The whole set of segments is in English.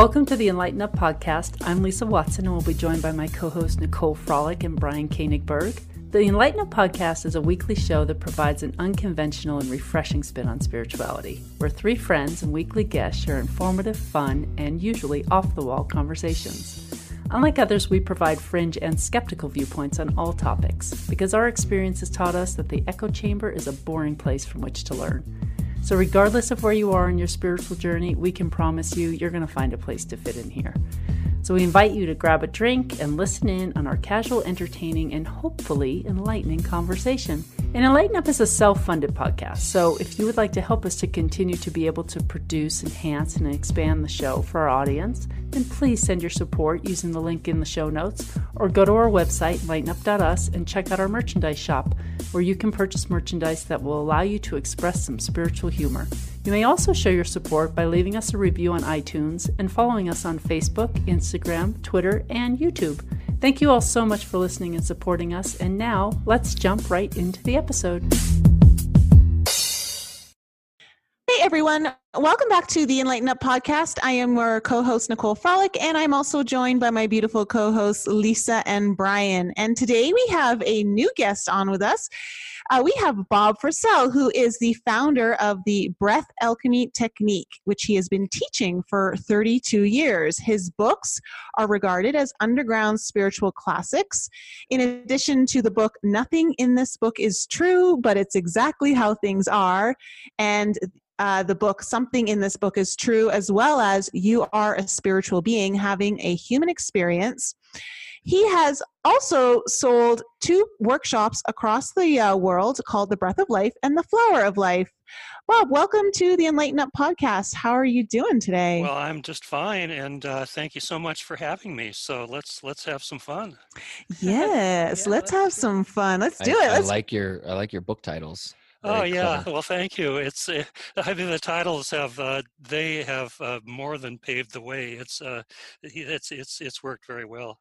Welcome to the Enlighten Up podcast. I'm Lisa Watson and we'll be joined by my co host Nicole Frolick and Brian Koenigberg. The Enlighten Up podcast is a weekly show that provides an unconventional and refreshing spin on spirituality, where three friends and weekly guests share informative, fun, and usually off the wall conversations. Unlike others, we provide fringe and skeptical viewpoints on all topics because our experience has taught us that the echo chamber is a boring place from which to learn. So, regardless of where you are in your spiritual journey, we can promise you you're going to find a place to fit in here. So, we invite you to grab a drink and listen in on our casual, entertaining, and hopefully enlightening conversation. And Enlighten Up is a self funded podcast. So, if you would like to help us to continue to be able to produce, enhance, and expand the show for our audience, then please send your support using the link in the show notes or go to our website, enlightenup.us, and check out our merchandise shop where you can purchase merchandise that will allow you to express some spiritual humor. You may also show your support by leaving us a review on iTunes and following us on Facebook, Instagram, Twitter, and YouTube. Thank you all so much for listening and supporting us. And now let's jump right into the episode. Hey everyone, welcome back to the Enlighten Up podcast. I am your co host, Nicole Frolick, and I'm also joined by my beautiful co hosts, Lisa and Brian. And today we have a new guest on with us uh, we have Bob Frissell, who is the founder of the Breath Alchemy Technique, which he has been teaching for 32 years. His books are regarded as underground spiritual classics. In addition to the book, Nothing in this book is true, but it's exactly how things are. And uh, the book Something in This Book is True, as well as You Are a Spiritual Being Having a Human Experience. He has also sold two workshops across the uh, world called The Breath of Life and The Flower of Life. Bob, welcome to the Enlighten Up podcast. How are you doing today? Well, I'm just fine, and uh, thank you so much for having me. So let's let's have some fun. Yes, yeah, let's, let's have some fun. Let's do I, it. Let's... I like your I like your book titles. Very oh yeah, clever. well thank you. It's uh, I mean the titles have uh, they have uh, more than paved the way. It's uh, it's it's it's worked very well.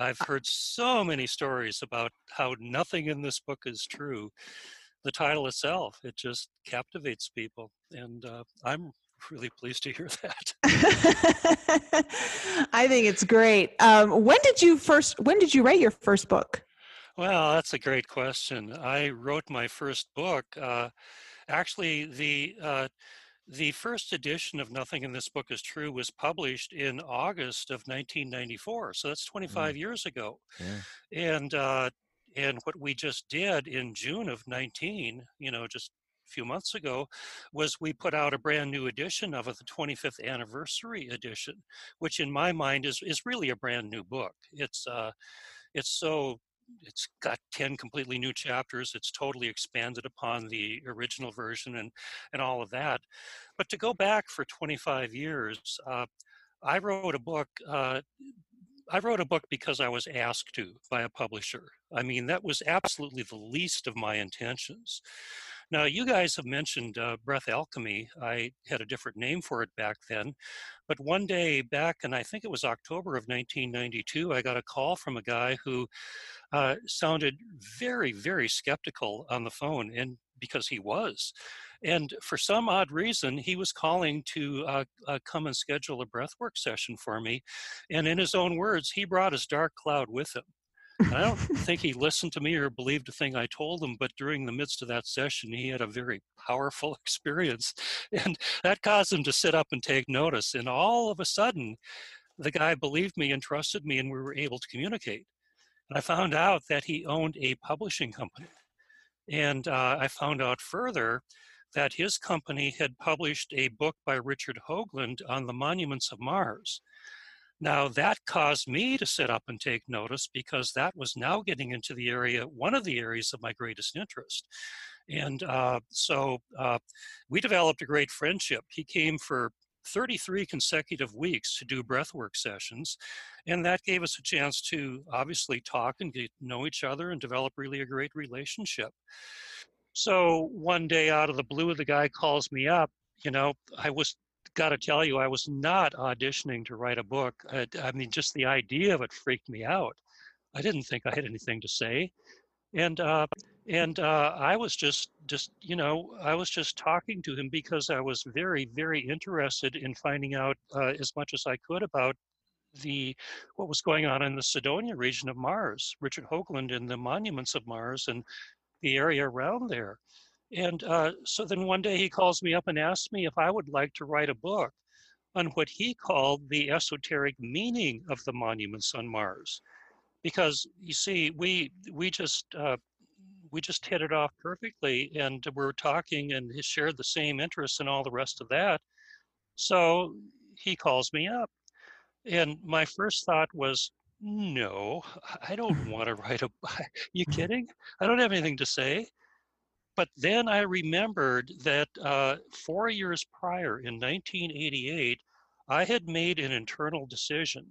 I've heard so many stories about how nothing in this book is true. The title itself, it just captivates people. And uh, I'm really pleased to hear that. I think it's great. Um, when did you first, when did you write your first book? Well, that's a great question. I wrote my first book. Uh, actually, the uh, the first edition of Nothing in This Book is True was published in August of 1994. So that's 25 mm. years ago. Yeah. And, uh, and what we just did in June of 19, you know, just a few months ago, was we put out a brand new edition of it, the 25th anniversary edition, which in my mind is, is really a brand new book. It's, uh, it's so it's got 10 completely new chapters it's totally expanded upon the original version and and all of that but to go back for 25 years uh, i wrote a book uh, I wrote a book because I was asked to by a publisher. I mean, that was absolutely the least of my intentions. Now, you guys have mentioned uh, breath alchemy. I had a different name for it back then. But one day back, and I think it was October of 1992, I got a call from a guy who uh, sounded very, very skeptical on the phone, and because he was. And for some odd reason, he was calling to uh, uh, come and schedule a breathwork session for me. And in his own words, he brought his dark cloud with him. And I don't think he listened to me or believed a thing I told him, but during the midst of that session, he had a very powerful experience. And that caused him to sit up and take notice. And all of a sudden, the guy believed me and trusted me, and we were able to communicate. And I found out that he owned a publishing company. And uh, I found out further that his company had published a book by Richard Hoagland on the monuments of Mars. Now, that caused me to sit up and take notice because that was now getting into the area, one of the areas of my greatest interest. And uh, so uh, we developed a great friendship. He came for 33 consecutive weeks to do breathwork sessions. And that gave us a chance to obviously talk and get know each other and develop really a great relationship. So one day out of the blue, the guy calls me up. You know, I was got to tell you, I was not auditioning to write a book. I, I, mean, just the idea of it freaked me out. I didn't think I had anything to say. And uh, and uh, I was just just you know I was just talking to him because I was very very interested in finding out uh, as much as I could about the what was going on in the Cydonia region of Mars, Richard Hoagland and the monuments of Mars and the area around there. And uh, so then one day he calls me up and asks me if I would like to write a book on what he called the esoteric meaning of the monuments on Mars. Because you see, we we just uh, we just hit it off perfectly, and we're talking and he shared the same interests and all the rest of that. So he calls me up, and my first thought was, no, I don't want to write a. you kidding? I don't have anything to say. But then I remembered that uh, four years prior, in 1988, I had made an internal decision.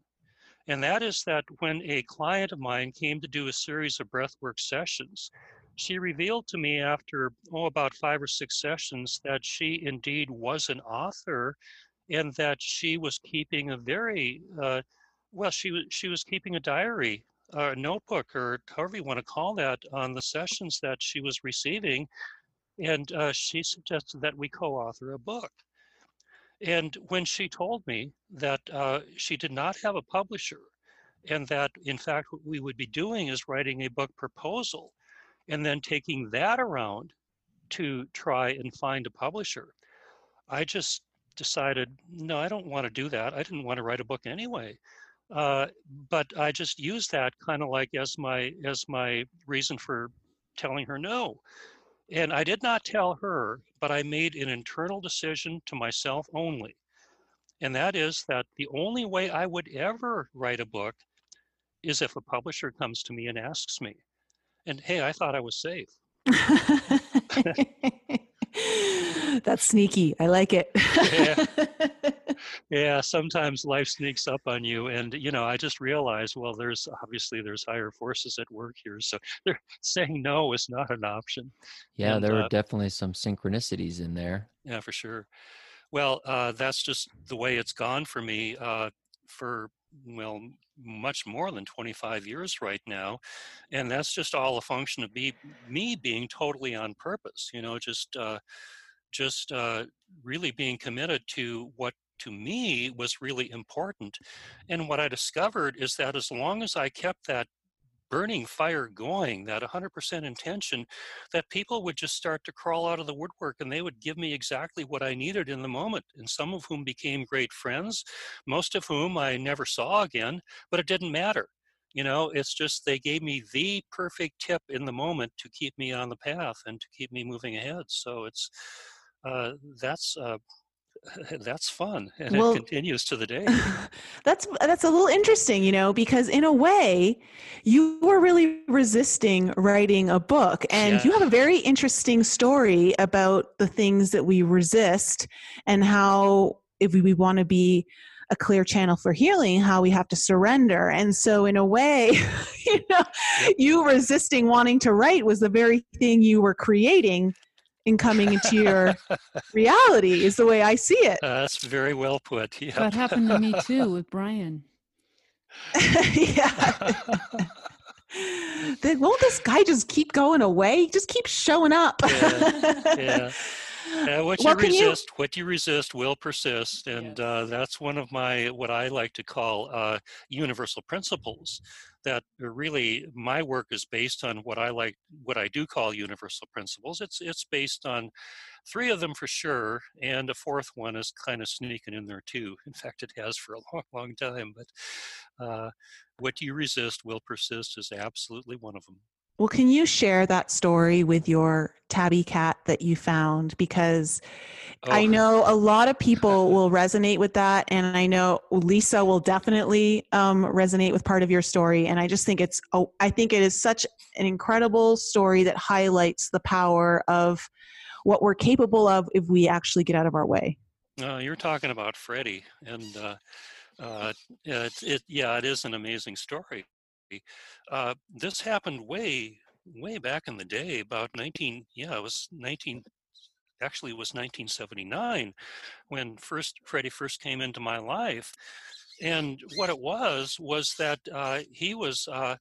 And that is that when a client of mine came to do a series of breathwork sessions, she revealed to me after, oh, about five or six sessions that she indeed was an author and that she was keeping a very, uh, well, she was, she was keeping a diary a notebook or however you want to call that on the sessions that she was receiving. And uh, she suggested that we co author a book. And when she told me that uh, she did not have a publisher, and that in fact what we would be doing is writing a book proposal and then taking that around to try and find a publisher, I just decided, no, I don't want to do that. I didn't want to write a book anyway. Uh, but I just used that kind of like as my as my reason for telling her no. And I did not tell her, but I made an internal decision to myself only. And that is that the only way I would ever write a book is if a publisher comes to me and asks me. And hey, I thought I was safe. That's sneaky. I like it. yeah. yeah, sometimes life sneaks up on you. And, you know, I just realized, well, there's obviously there's higher forces at work here. So they're saying no is not an option. Yeah, and, there were uh, definitely some synchronicities in there. Yeah, for sure. Well, uh, that's just the way it's gone for me uh, for, well, much more than 25 years right now. And that's just all a function of me, me being totally on purpose, you know, just, uh, just uh, really being committed to what to me was really important. And what I discovered is that as long as I kept that burning fire going, that 100% intention, that people would just start to crawl out of the woodwork and they would give me exactly what I needed in the moment. And some of whom became great friends, most of whom I never saw again, but it didn't matter. You know, it's just they gave me the perfect tip in the moment to keep me on the path and to keep me moving ahead. So it's uh, that's uh, that's fun and Well- it continues to the day that's that's a little interesting, you know, because in a way, you were really resisting writing a book, and Yeah. you have a very interesting story about the things that we resist and how if we, we want to be a clear channel for healing, how we have to surrender. And so, in a way, you know, Yep. you resisting wanting to write was the very thing you were creating in coming into your reality. Is the way I see it. Uh, that's very well put yeah That happened to me too with Brian. yeah. then won't this guy just keep going away? Just keep showing up. Yeah, yeah. Uh, what you Well, can you- resist, what you resist will persist, and uh, that's one of my what I like to call uh, universal principles. That really my work is based on what I like, what I do call universal principles. It's it's based on three of them for sure, and a fourth one is kind of sneaking in there too. In fact, it has for a long, long time. But uh, what you resist will persist is absolutely one of them. Well, can you share that story with your tabby cat that you found? Because I Oh. know a lot of people will resonate with that. And I know Lisa will definitely um, resonate with part of your story. And I just think it's, oh, I think it is such an incredible story that highlights the power of what we're capable of if we actually get out of our way. Uh, you're talking about Freddie, and uh, uh, it, it, yeah, it is an amazing story. Uh, this happened way, way back in the day, about 19. Yeah, it was 19. Actually, it was 1979 when first Freddie first came into my life, and what it was was that uh, he was. Uh,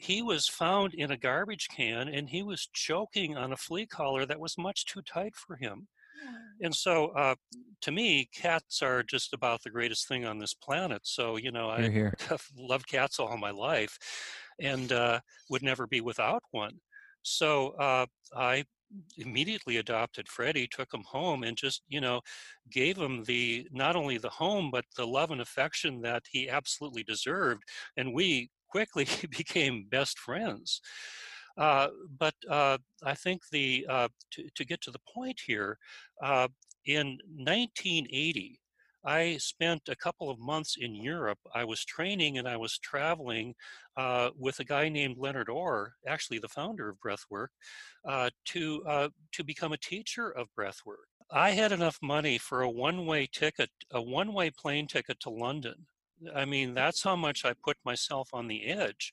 he was found in a garbage can and he was choking on a flea collar that was much too tight for him. And so, uh, to me, cats are just about the greatest thing on this planet. So, you know, I Here, here. loved cats all my life and uh, would never be without one. So uh, I immediately adopted Freddie, took him home, and just you know gave him the not only the home but the love and affection that he absolutely deserved. And we quickly became best friends. Uh, but uh, I think the uh, to, to get to the point here, uh, in 1980, I spent a couple of months in Europe. I was training and I was traveling uh, with a guy named Leonard Orr, actually the founder of Breathwork, uh, to uh, to become a teacher of Breathwork. I had enough money for a one-way ticket, a one-way plane ticket to London. I mean, that's how much I put myself on the edge.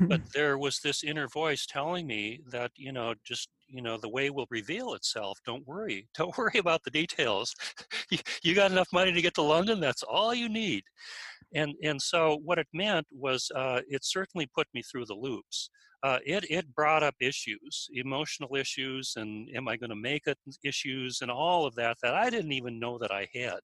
But there was this inner voice telling me that, you know, just, you know, the way will reveal itself. Don't worry. Don't worry about the details. you, you got enough money to get to London. That's all you need. And, and so what it meant was uh, it certainly put me through the loops. Uh, it, it brought up issues, emotional issues, and am I going to make it issues, and all of that that I didn't even know that I had.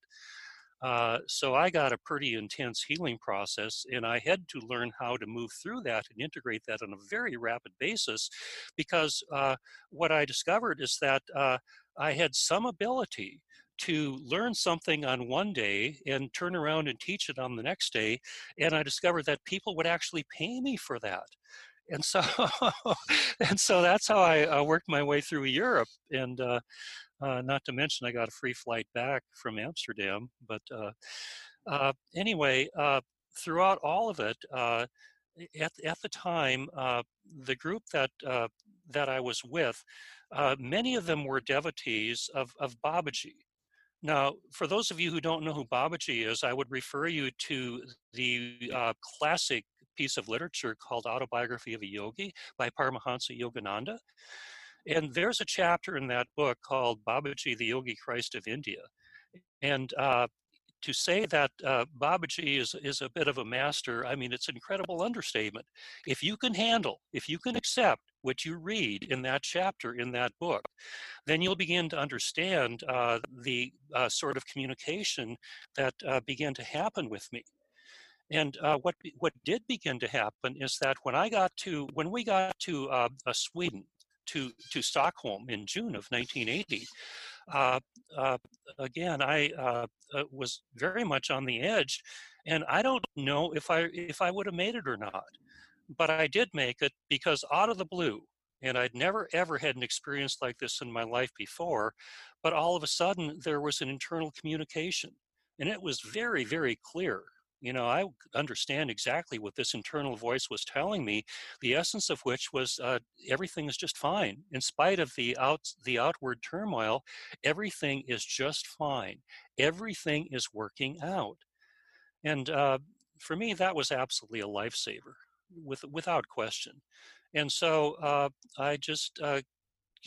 Uh, so I got a pretty intense healing process, and I had to learn how to move through that and integrate that on a very rapid basis, because uh, what I discovered is that uh, I had some ability to learn something on one day and turn around and teach it on the next day, and I discovered that people would actually pay me for that. And so, and so that's how I uh, worked my way through Europe, and uh, uh, not to mention, I got a free flight back from Amsterdam. But uh, uh, anyway, uh, throughout all of it, at, at the time, the group that that I was with, many of them were devotees of, of Babaji. Now, for those of you who don't know who Babaji is, I would refer you to the classic piece of literature called Autobiography of a Yogi by Paramahansa Yogananda. And there's a chapter in that book called Babaji, the Yogi Christ of India. And uh, to say that uh, Babaji is, is a bit of a master, I mean, it's an incredible understatement. If you can handle, if you can accept what you read in that chapter in that book, then you'll begin to understand uh, the uh, sort of communication that uh, began to happen with me. And uh, what what did begin to happen is that when I got to when we got to uh, Sweden, to, to Stockholm in June of 1980, uh, uh, again, I uh, uh, was very much on the edge, and I don't know if I if I would have made it or not, but I did make it because out of the blue, and I'd never ever had an experience like this in my life before, but all of a sudden there was an internal communication, and it was very very clear you know, I understand exactly what this internal voice was telling me, the essence of which was uh, everything is just fine. In spite of the out the outward turmoil, everything is just fine. Everything is working out. And uh, for me, that was absolutely a lifesaver, with, without question. And so uh, I just uh,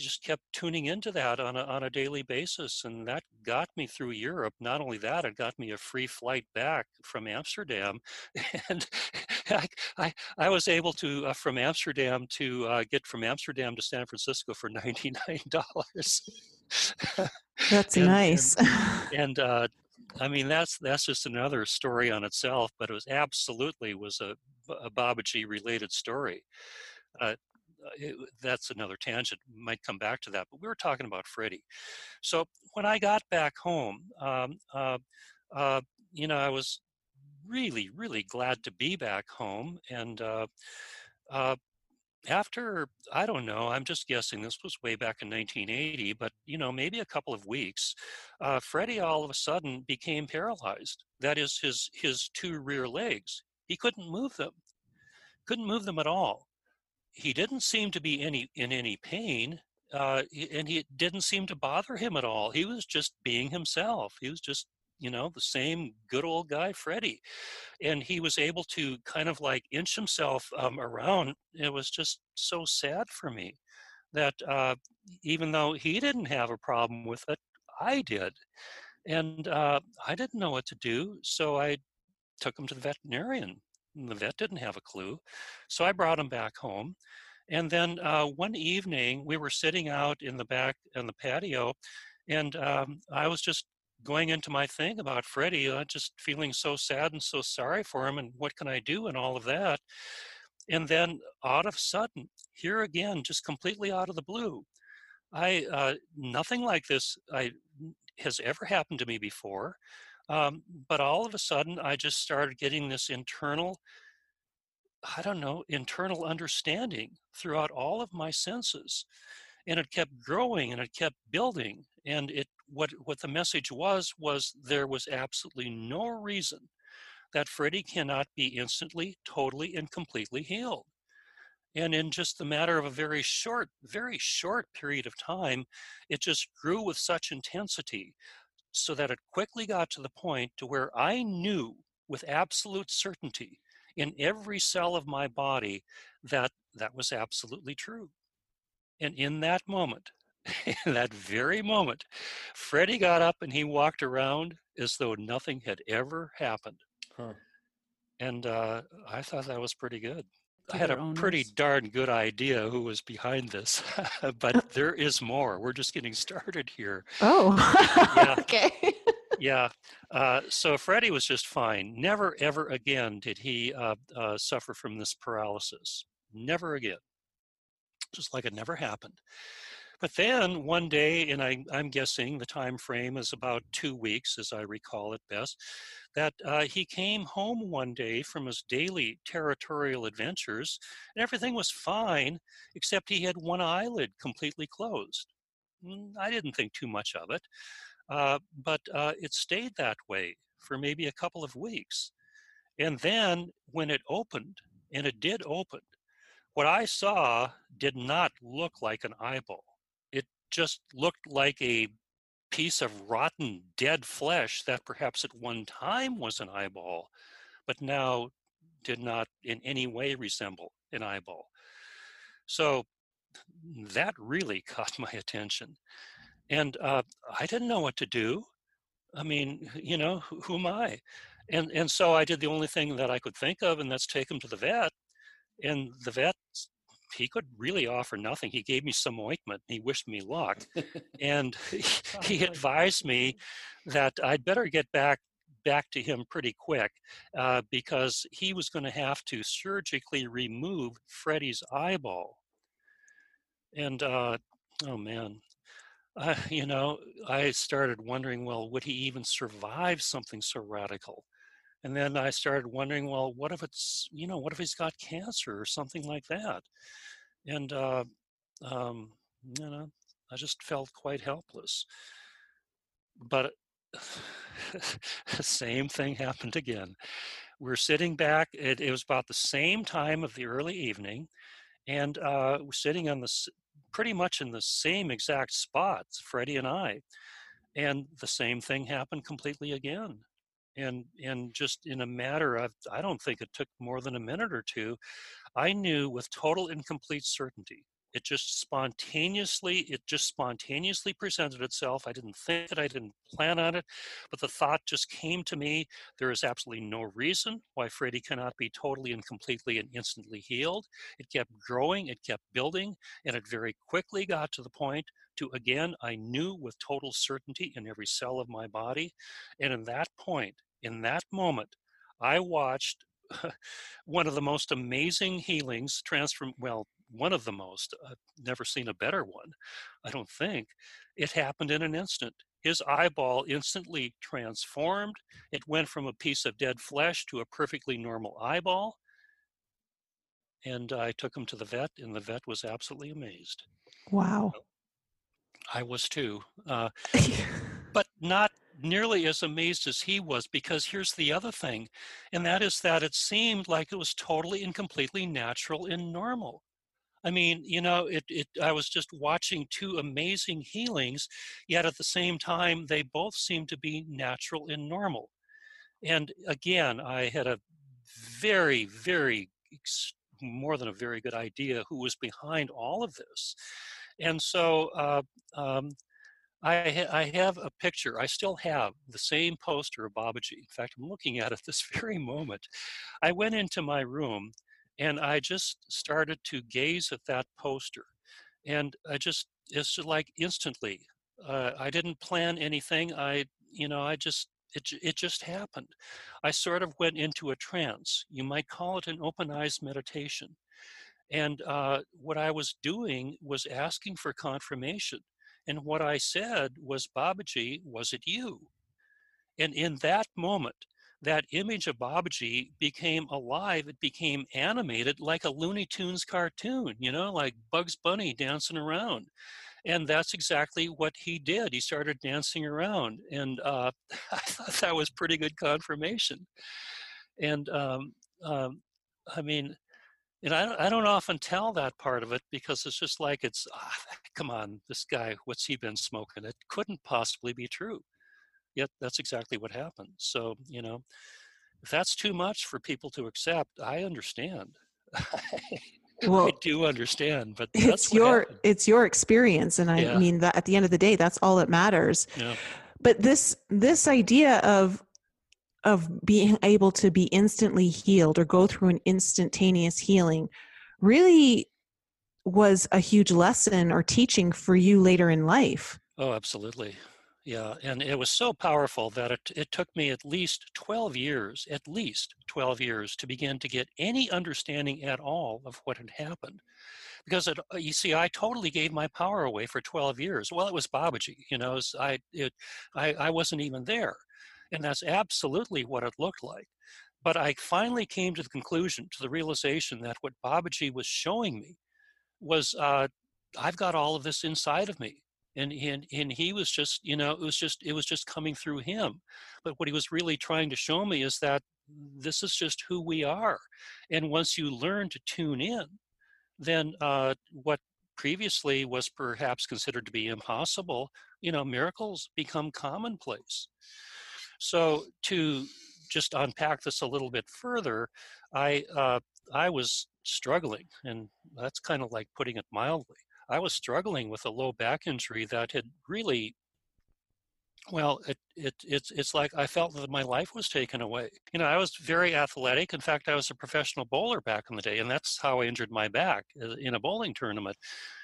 just kept tuning into that on a, on a daily basis and that got me through europe. Not only that it got me a free flight back from amsterdam and i, I, I was able to uh, from amsterdam to uh, get from amsterdam to san francisco for $99 that's and, nice. and, and uh, I mean that's that's just another story on itself, but it was absolutely was a, a Babaji related story. Uh, uh, it, that's another tangent. Might come back to that, but we were talking about Freddie. So when I got back home, um, uh, uh, you know, I was really, really glad to be back home. And uh, uh, after, I don't know, I'm just guessing, this was way back in 1980, but, you know, maybe a couple of weeks, uh, Freddie all of a sudden became paralyzed. That is, his, his two rear legs. He couldn't move them, couldn't move them at all he didn't seem to be any in any pain uh, and he didn't seem to bother him at all. He was just being himself. He was just you know the same good old guy freddie. And he was able to kind of like inch himself um, around. It was just so sad for me that uh, even though he didn't have a problem with it i did. And uh, i didn't know what to do so i took him to the veterinarian the vet didn't have a clue. So I brought him back home. And then uh, one evening, we were sitting out in the back on the patio, and um, I was just going into my thing about Freddie, uh, just feeling so sad and so sorry for him, and what can I do, and all of that. And then, all of sudden, here again, just completely out of the blue, I uh, nothing like this I has ever happened to me before. Um, but all of a sudden, I just started getting this internal, I don't know, internal understanding throughout all of my senses. And it kept growing and it kept building. And it what what the message was was there was absolutely no reason that Freddie cannot be instantly, totally, and completely healed. And in just the matter of a very short, very short period of time, it just grew with such intensity so that it quickly got to the point to where I knew with absolute certainty in every cell of my body that that was absolutely true. And in that moment, in that very moment, Freddie got up and he walked around as though nothing had ever happened. Huh. And uh, I thought that was pretty good. I had a owners. pretty darn good idea who was behind this, but there is more. We're just getting started here. Oh, yeah. okay. yeah. Uh, so Freddie was just fine. Never, ever again did he uh, uh, suffer from this paralysis. Never again. Just like it never happened. But then one day, and I, am guessing the time frame is about two weeks, as I recall it best, that uh, he came home one day from his daily territorial adventures, and everything was fine, except he had one eyelid completely closed. Mm, I didn't think too much of it, uh, but uh, it stayed that way for maybe a couple of weeks. And then when it opened, and it did open, what I saw did not look like an eyeball just looked like a piece of rotten dead flesh that perhaps at one time was an eyeball, but now did not in any way resemble an eyeball. So that really caught my attention. And uh, I didn't know what to do. I mean, you know, who, who am I? And, and so I did the only thing that I could think of, and that's take him to the vet. And the vet he could really offer nothing. He gave me some ointment. He wished me luck, and he, he advised me that I'd better get back back to him pretty quick uh, because he was going to have to surgically remove Freddie's eyeball. And uh, oh man, uh, you know, I started wondering, well, would he even survive something so radical? And then I started wondering, well, what if it's, you know, what if he's got cancer or something like that? And, uh, um, you know, I just felt quite helpless. But the same thing happened again. We're sitting back, it, it, was about the same time of the early evening, and uh, we're sitting on the pretty much in the same exact spots, Freddie and I. And the same thing happened completely again and and just in a matter of i don't think it took more than a minute or two i knew with total and complete certainty. It just spontaneously it just spontaneously presented itself. I didn't think it i didn't plan on it but the thought just came to me there is absolutely no reason why freddie cannot be totally and completely and instantly healed. It kept growing it kept building and it very quickly got to the point to again i knew with total certainty in every cell of my body and in that point in that moment, I watched one of the most amazing healings transform well one of the most i've never seen a better one i don't think. It happened in an instant. His eyeball instantly transformed. It went from a piece of dead flesh to a perfectly normal eyeball. And i took him to the vet and the vet was absolutely amazed. Wow. I was too uh, but not nearly as amazed as he was because here's the other thing, and that is that it seemed like it was totally and completely natural and normal. I mean, you know, it, it I was just watching two amazing healings, yet at the same time they both seemed to be natural and normal. And again, I had a very, very more than a very good idea who was behind all of this. And so uh, um, I, ha- I have a picture. I still have the same poster of Babaji. In fact, I'm looking at it this very moment. I went into my room and I just started to gaze at that poster. And I just, it's like instantly. Uh, I didn't plan anything. I, you know, I just, it, it just happened. I sort of went into a trance. You might call it an open eyes meditation. And uh, what I was doing was asking for confirmation. And what I said was, Babaji, was it you? And in that moment, that image of Babaji became alive. It became animated like a Looney Tunes cartoon, you know, like Bugs Bunny dancing around. And that's exactly what he did. He started dancing around. And uh, I thought that was pretty good confirmation. And um, um, I mean, and I don't, I don't often tell that part of it because it's just like it's ah, come on this guy what's he been smoking it couldn't possibly be true yet that's exactly what happened so you know if that's too much for people to accept i understand well, I do understand, but it's your happened. it's your experience, and I yeah. mean that at the end of the day, that's all that matters. Yeah. But this this idea of of being able to be instantly healed or go through an instantaneous healing really was a huge lesson or teaching for you later in life. Oh, absolutely. Yeah, and it was so powerful that it, it took me at least 12 years, at least 12 years, to begin to get any understanding at all of what had happened. Because it, you see, I totally gave my power away for 12 years. Well, it was Babaji, you know, I, it, I, I wasn't even there. And that's absolutely what it looked like. But I finally came to the conclusion, to the realization that what Babaji was showing me was uh, I've got all of this inside of me. And, and and he was just you know it was just it was just coming through him but what he was really trying to show me is that this is just who we are and once you learn to tune in then uh, what previously was perhaps considered to be impossible you know miracles become commonplace so to just unpack this a little bit further, I uh, I was struggling, and that's kind of like putting it mildly. I was struggling with a low back injury that had really well, it, it, it's, it's like I felt that my life was taken away. You know, I was very athletic. In fact, I was a professional bowler back in the day, and that's how I injured my back uh, in a bowling tournament.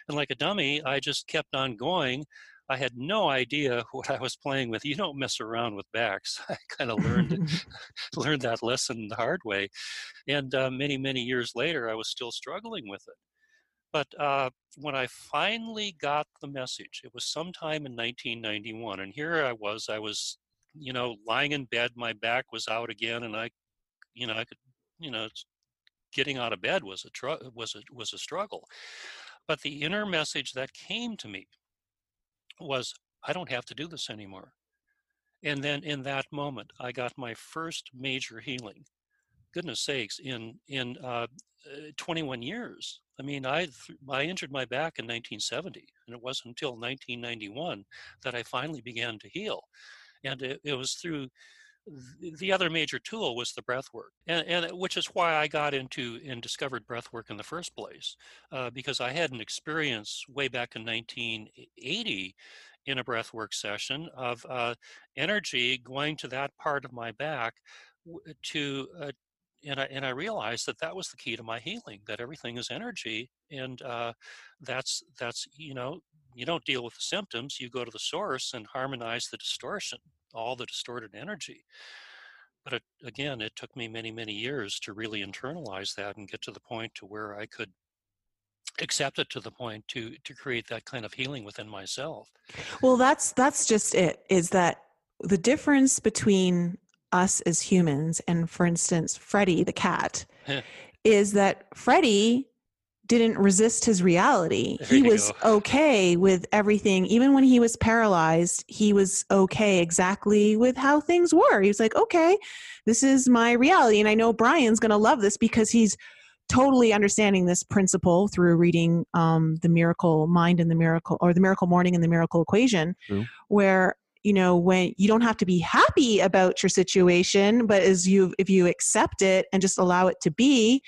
And like a dummy, I just kept on going I had no idea what I was playing with. You don't mess around with backs. I kind of learned learned that lesson the hard way, and uh, many many years later, I was still struggling with it. But uh, when I finally got the message, it was sometime in 1991, and here I was. I was, you know, lying in bed. My back was out again, and I, you know, I could, you know, getting out of bed was a tr- was a was a struggle. But the inner message that came to me was I don't have to do this anymore. And then in that moment, I got my first major healing. Goodness sakes, in in uh, uh 21 years. I mean, I I injured my back in 1970, and it wasn't until 1991 that I finally began to heal. And it, it was through the other major tool was the breath work and, and, which is why i got into and discovered breath work in the first place uh, because i had an experience way back in 1980 in a breath work session of uh, energy going to that part of my back to uh, and I, and I realized that that was the key to my healing that everything is energy and uh, that's that's you know you don't deal with the symptoms you go to the source and harmonize the distortion all the distorted energy. But it, again, it took me many, many years to really internalize that and get to the point to where I could accept it to the point to to create that kind of healing within myself. Well, that's that's just it. Is that the difference between us as humans and, for instance, Freddie the cat, is that Freddie didn't resist his reality. There he was go. okay with everything. Even when he was paralyzed, he was okay exactly with how things were. He was like, okay, this is my reality. And I know Brian's going to love this because he's totally understanding this principle through reading um, the miracle mind and the miracle or the miracle morning and the miracle equation True. where you know when you don't have to be happy about your situation but as you if you accept it and just allow it to be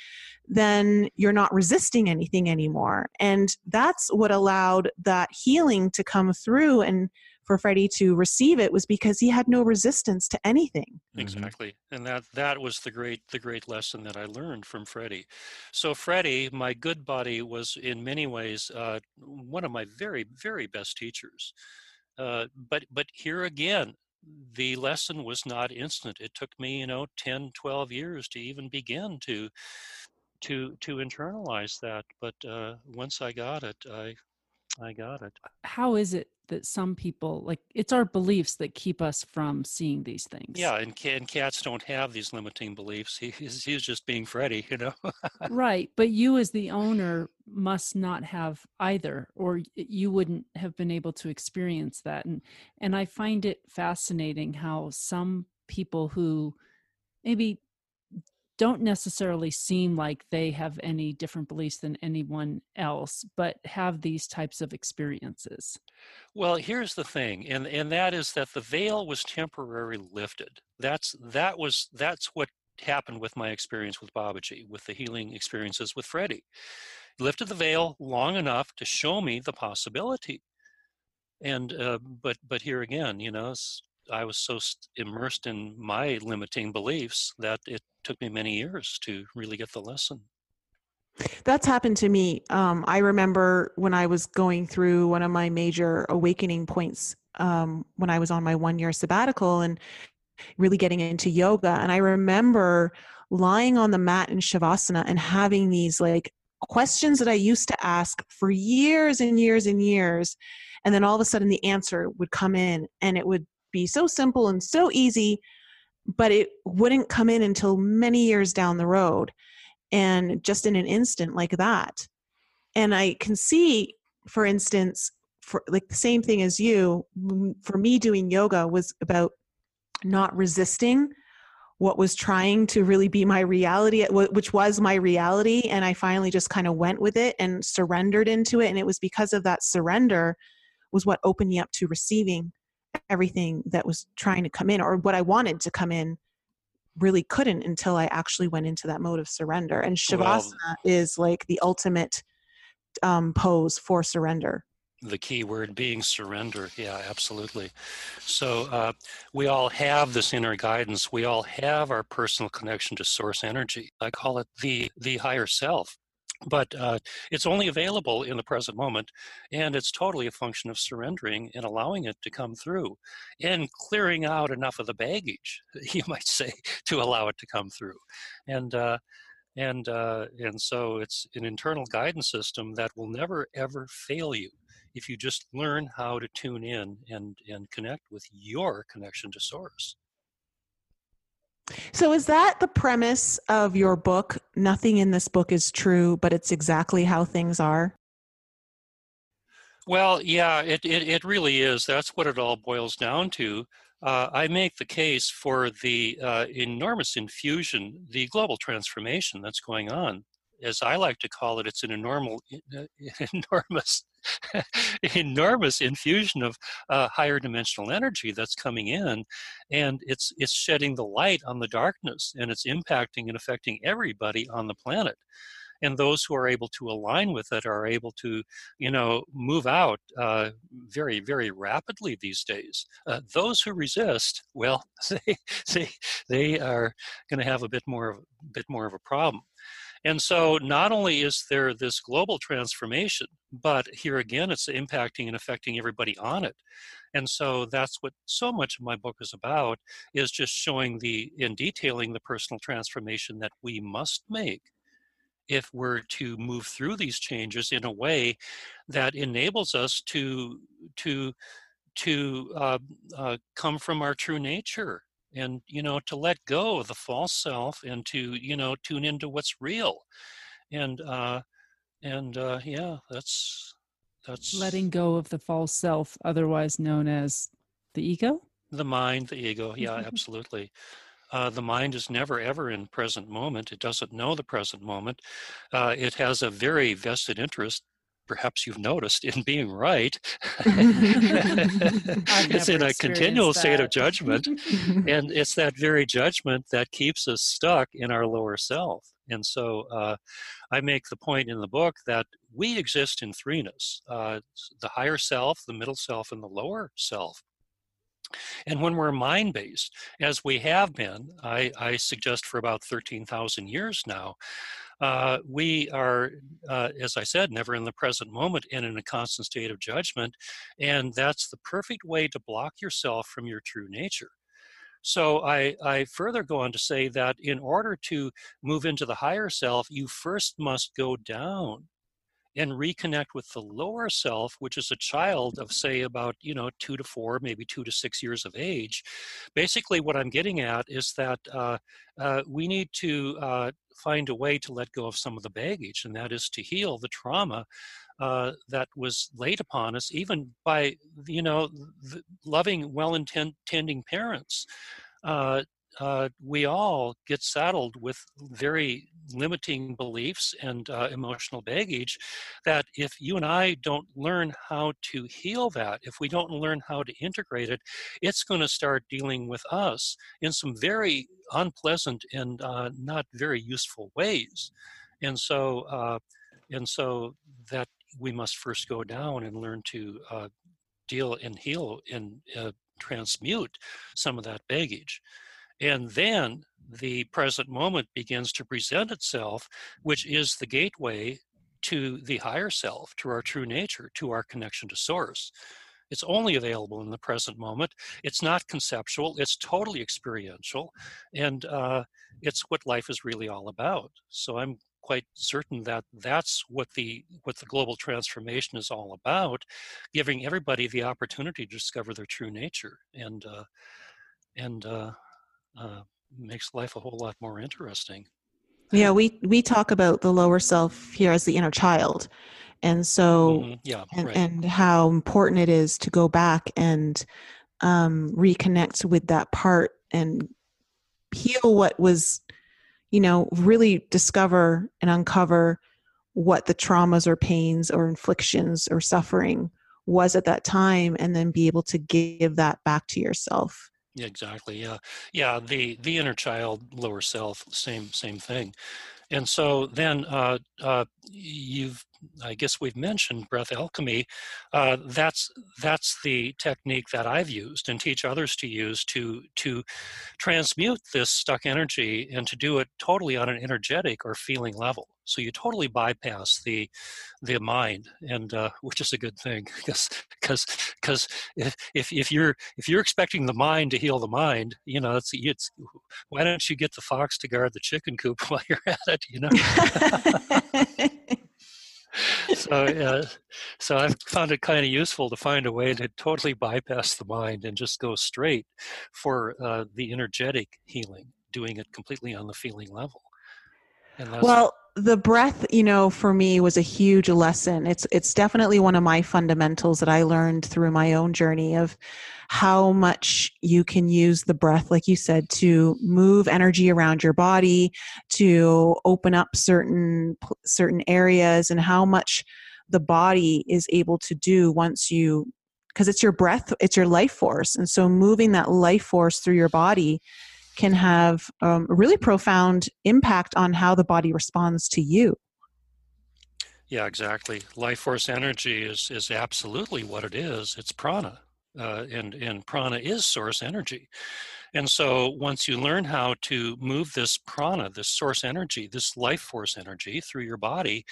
then you're not resisting anything anymore. And that's what allowed that healing to come through and for Freddie to receive it was because he had no resistance to anything. Mm-hmm. Exactly. And that that was the great the great lesson that I learned from Freddie. So Freddie, my good buddy, was in many ways uh, one of my very very best teachers. Uh, but but here again, the lesson was not instant. It took me, you know, 10, 12 years to even begin to to to internalize that. But uh, once I got it, I I got it. How is it that some people like it's our beliefs that keep us from seeing these things? Yeah, and, and cats don't have these limiting beliefs. He, he's, he's just being Freddie, you know. right, but you as the owner must not have either, or you wouldn't have been able to experience that. And and I find it fascinating how some people who maybe don't necessarily seem like they have any different beliefs than anyone else, but have these types of experiences. Well, here's the thing, and, and that is that the veil was temporarily lifted. That's that was that's what happened with my experience with Babaji, with the healing experiences with Freddie. lifted the veil long enough to show me the possibility. And uh, but but here again, you know, I was so immersed in my limiting beliefs that it took me many years to really get the lesson. That's happened to me. Um, I remember when I was going through one of my major awakening points um, when I was on my one year sabbatical and really getting into yoga. And I remember lying on the mat in Shavasana and having these like questions that I used to ask for years and years and years. And then all of a sudden the answer would come in and it would be so simple and so easy, but it wouldn't come in until many years down the road and just in an instant like that. And I can see, for instance, for like the same thing as you, for me doing yoga was about not resisting what was trying to really be my reality which was my reality and i finally just kind of went with it and surrendered into it and it was because of that surrender was what opened me up to receiving everything that was trying to come in or what I wanted to come in really couldn't until I actually went into that mode of surrender. And Shavasana well, is like the ultimate um, pose for surrender. The key word being surrender. Yeah, absolutely. So uh, we all have this inner guidance. We all have our personal connection to source energy. I call it the the higher self but uh, it's only available in the present moment and it's totally a function of surrendering and allowing it to come through and clearing out enough of the baggage you might say to allow it to come through and uh, and uh, and so it's an internal guidance system that will never ever fail you if you just learn how to tune in and and connect with your connection to source so, is that the premise of your book? Nothing in this book is true, but it's exactly how things are? Well, yeah, it, it, it really is. That's what it all boils down to. Uh, I make the case for the uh, enormous infusion, the global transformation that's going on as I like to call it, it's an enormous, enormous, enormous infusion of uh, higher dimensional energy that's coming in, and it's it's shedding the light on the darkness, and it's impacting and affecting everybody on the planet. And those who are able to align with it are able to, you know, move out uh, very, very rapidly these days. Uh, those who resist, well, they they they are going to have a bit more of bit more of a problem. And so not only is there this global transformation, but here again, it's impacting and affecting everybody on it. And so that's what so much of my book is about is just showing the in detailing the personal transformation that we must make if we're to move through these changes in a way that enables us to to to uh, uh, come from our true nature and you know to let go of the false self and to you know tune into what's real. And uh and uh yeah that's that's letting go of the false self otherwise known as the ego? The mind the ego. Yeah absolutely. Uh, the mind is never ever in present moment. It doesn't know the present moment. Uh, it has a very vested interest perhaps you've noticed in being right it's in a continual that. state of judgment and it's that very judgment that keeps us stuck in our lower self and so uh, i make the point in the book that we exist in threeness uh, the higher self the middle self and the lower self and when we're mind based, as we have been, I, I suggest for about 13,000 years now, uh, we are, uh, as I said, never in the present moment and in a constant state of judgment. And that's the perfect way to block yourself from your true nature. So I, I further go on to say that in order to move into the higher self, you first must go down and reconnect with the lower self, which is a child of, say, about, you know, two to four, maybe two to six years of age. Basically, what I'm getting at is that uh, uh, we need to uh, find a way to let go of some of the baggage, and that is to heal the trauma uh, that was laid upon us, even by you know loving, well-intending parents. Uh, uh, we all get saddled with very limiting beliefs and uh, emotional baggage that if you and I don't learn how to heal that, if we don't learn how to integrate it, it's going to start dealing with us in some very unpleasant and uh, not very useful ways. And so, uh, and so that we must first go down and learn to uh, deal and heal and uh, transmute some of that baggage. And then the present moment begins to present itself, which is the gateway to the higher self, to our true nature, to our connection to source. It's only available in the present moment. It's not conceptual, it's totally experiential, and uh, it's what life is really all about. So I'm quite certain that that's what the what the global transformation is all about, giving everybody the opportunity to discover their true nature and uh, and uh, uh, makes life a whole lot more interesting. Yeah, we we talk about the lower self here as the inner child, and so mm-hmm. yeah, and, right. and how important it is to go back and um, reconnect with that part and heal what was, you know, really discover and uncover what the traumas or pains or inflictions or suffering was at that time, and then be able to give that back to yourself exactly. Yeah, yeah. The the inner child, lower self, same same thing. And so then uh, uh, you've, I guess we've mentioned breath alchemy. Uh, that's that's the technique that I've used and teach others to use to to transmute this stuck energy and to do it totally on an energetic or feeling level. So you totally bypass the the mind, and uh, which is a good thing because because because if, if you're if you're expecting the mind to heal the mind, you know it's it's why don't you get the fox to guard the chicken coop while you're at it? You know. so uh, so I've found it kind of useful to find a way to totally bypass the mind and just go straight for uh, the energetic healing, doing it completely on the feeling level. well, the breath you know for me was a huge lesson. It's it's definitely one of my fundamentals that i learned through my own journey of how much you can use the breath like you said to move energy around your body to open up certain certain areas and how much the body is able to do once you because it's your breath it's your life force. And so moving that life force through your body can have um, a really profound impact on how the body responds to you. Yeah, exactly. Life force energy is is absolutely what it is. It's prana, uh, and and prana is source energy. And so once you learn how to move this prana, this source energy, this life force energy through your body,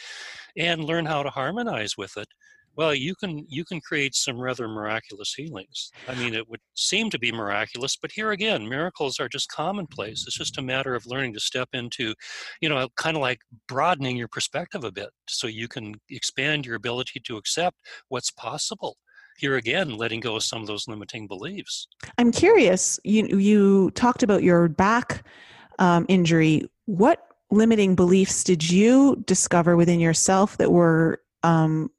and learn how to harmonize with it, well you can you can create some rather miraculous healings. I mean it would seem to be miraculous but here again miracles are just commonplace. It's just a matter of learning to step into you know kind of like broadening your perspective a bit so you can expand your ability to accept what's possible. Here again letting go of some of those limiting beliefs. I'm curious you you talked about your back um, injury. What limiting beliefs did you discover within yourself that were um,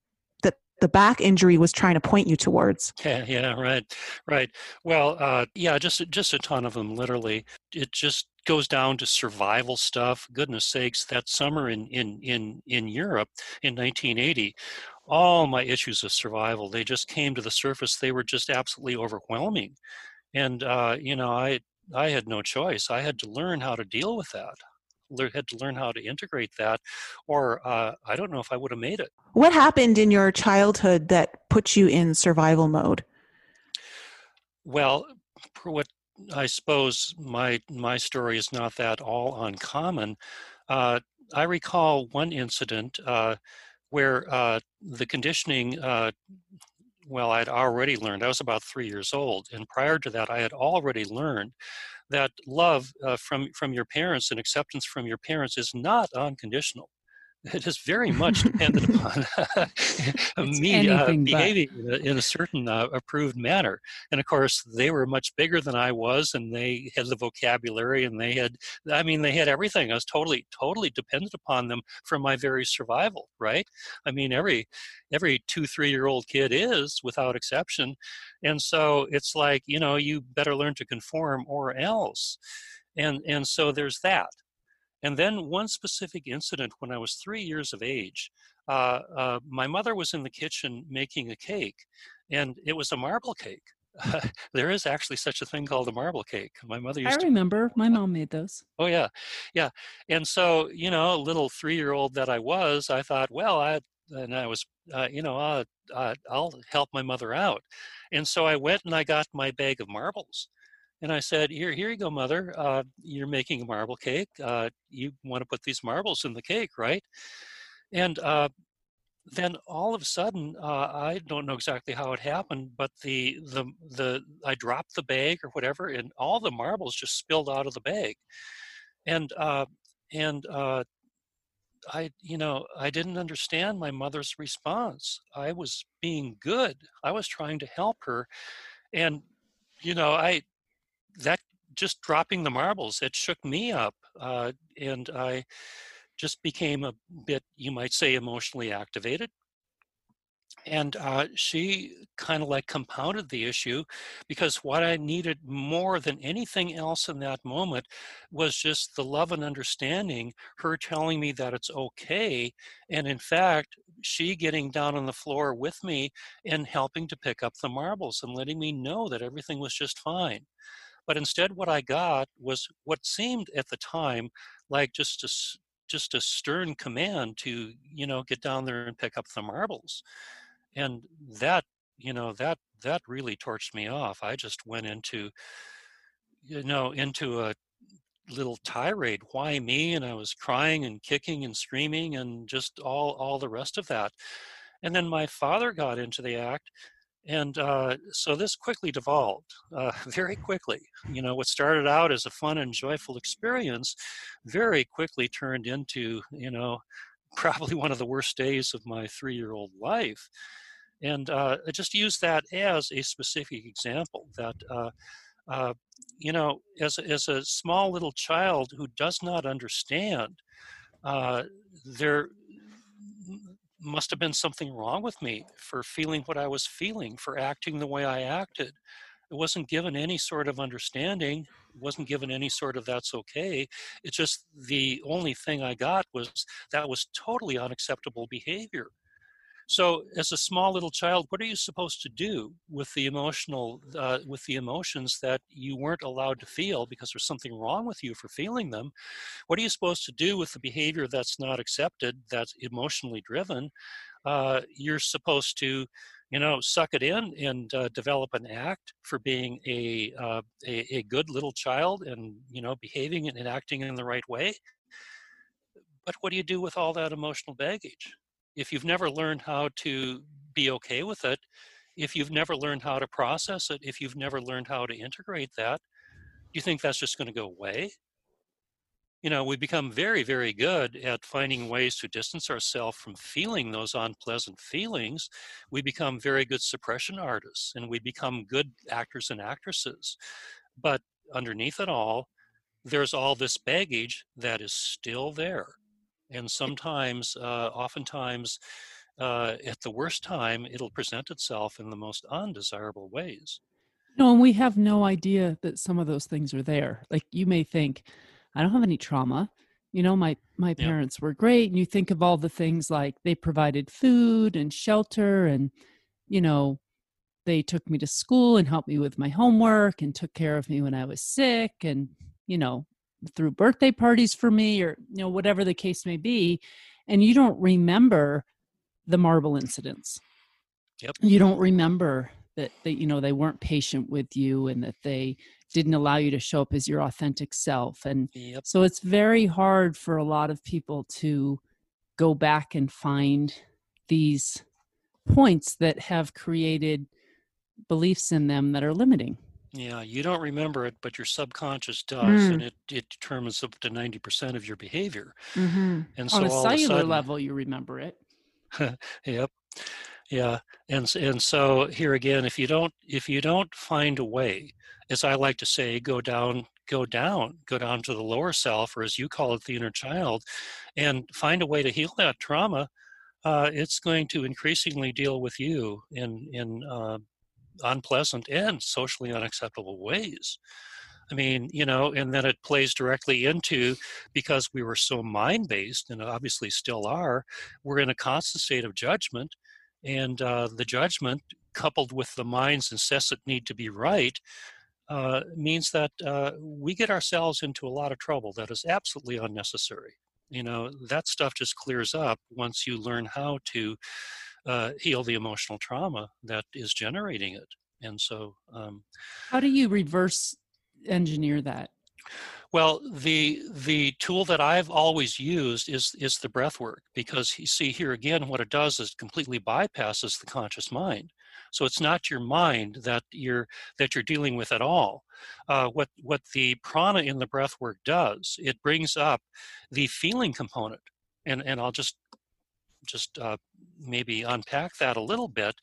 the back injury was trying to point you towards. Yeah, yeah, right, right. Well, uh, yeah, just just a ton of them. Literally, it just goes down to survival stuff. Goodness sakes, that summer in in in in Europe in 1980, all my issues of survival they just came to the surface. They were just absolutely overwhelming, and uh, you know, I I had no choice. I had to learn how to deal with that had to learn how to integrate that, or uh, I don't know if I would have made it. What happened in your childhood that put you in survival mode? Well, what I suppose my my story is not that all uncommon. Uh, I recall one incident uh, where uh, the conditioning. Well, I'd already learned. I was about three years old, and prior to that, I had already learned that love uh, from from your parents and acceptance from your parents is not unconditional it is very much dependent upon me uh, behaving in a, in a, certain uh, approved manner. And of course, they were much bigger than I was, and they had the vocabulary, and they had, I mean, they had everything. I was totally, totally dependent upon them for my very survival, right? I mean, every every two, three year old kid is, without exception. And so it's like, you know, you better learn to conform or else. And and so there's that. And then one specific incident when I was three years of age, uh, uh, my mother was in the kitchen making a cake, and it was a marble cake. there is actually such a thing called a marble cake. My mother used. I remember. To, my mom made those. Oh yeah, yeah. And so you know, little three-year-old that I was, I thought, well, I and I was, uh, you know, uh, uh, I'll help my mother out. And so I went and I got my bag of marbles and I said, "Here, here you go, mother. Uh, you're making a marble cake. Uh, you want to put these marbles in the cake, right?" And uh, then all of a sudden, uh, I don't know exactly how it happened, but the the the I dropped the bag or whatever, and all the marbles just spilled out of the bag, and uh, and uh, I, you know, I didn't understand my mother's response. I was being good. I was trying to help her, and you know, I that just dropping the marbles, it shook me up. Uh, and I just became a bit, you might say, emotionally activated. And uh, she kind of like compounded the issue because what I needed more than anything else in that moment was just the love and understanding, her telling me that it's okay. And in fact, she getting down on the floor with me and helping to pick up the marbles and letting me know that everything was just fine. But instead, what I got was what seemed at the time like just a just a stern command to you know get down there and pick up the marbles, and that you know that that really torched me off. I just went into you know into a little tirade why me? and i was crying and kicking and screaming and just all all the rest of that. And then my father got into the act and uh, so this quickly devolved uh, very quickly. You know, what started out as a fun and joyful experience very quickly turned into, you know, probably one of the worst days of my three year old life. And uh, I just use that as a specific example that, uh, uh, you know, as, as a small little child who does not understand, uh, there must have been something wrong with me for feeling what I was feeling, for acting the way I acted. It wasn't given any sort of understanding, wasn't given any sort of that's okay. It's just the only thing I got was that was totally unacceptable behavior. So, as a small little child, what are you supposed to do with the emotional, uh, with the emotions that you weren't allowed to feel because there's something wrong with you for feeling them? What are you supposed to do with the behavior that's not accepted, that's emotionally driven? Uh, you're supposed to, you know, suck it in and uh, develop an act for being a, uh, a, a good little child and you know behaving and acting in the right way. But what do you do with all that emotional baggage? If you've never learned how to be okay with it, if you've never learned how to process it, if you've never learned how to integrate that, do you think that's just going to go away? You know, we become very, very good at finding ways to distance ourselves from feeling those unpleasant feelings. We become very good suppression artists and we become good actors and actresses. But underneath it all, there's all this baggage that is still there and sometimes uh, oftentimes uh, at the worst time, it'll present itself in the most undesirable ways. No, and we have no idea that some of those things are there. Like you may think, I don't have any trauma. You know, my my Yeah. parents were great, and you think of all the things like they provided food and shelter, and you know, they took me to school and helped me with my homework and took care of me when I was sick, and you know, threw birthday parties for me, or you know, whatever the case may be, and you don't remember the marble incidents Yep. you don't remember that that you know they weren't patient with you and that they didn't allow you to show up as your authentic self and Yep. so it's very hard for a lot of people to go back and find these points that have created beliefs in them that are limiting Yeah, you don't remember it, but your subconscious does, Mm. and it, it determines up to 90% of your behavior. Mm-hmm. And so on a all of a cellular sudden, level you remember it Yep. Yeah. And and so here again, if you don't if you don't find a way, as I like to say, go down, go down, go down to the lower self, or as you call it, the inner child, and find a way to heal that trauma, uh, it's going to increasingly deal with you in in uh, unpleasant and socially unacceptable ways. I mean, you know, and then it plays directly into because we were so mind based and obviously still are, we're in a constant state of judgment. And uh, the judgment, coupled with the mind's incessant need to be right, uh, means that uh, we get ourselves into a lot of trouble that is absolutely unnecessary. You know, that stuff just clears up once you learn how to uh, heal the emotional trauma that is generating it. And so, um, how do you reverse engineer that Well, the the tool that I've always used is is the breath work because you see here again what it does is completely bypasses the conscious mind. So it's not your mind that you're that you're dealing with at all. Uh, what what the prana in the breath work does, it brings up the feeling component, and and I'll just just uh, maybe unpack that a little bit.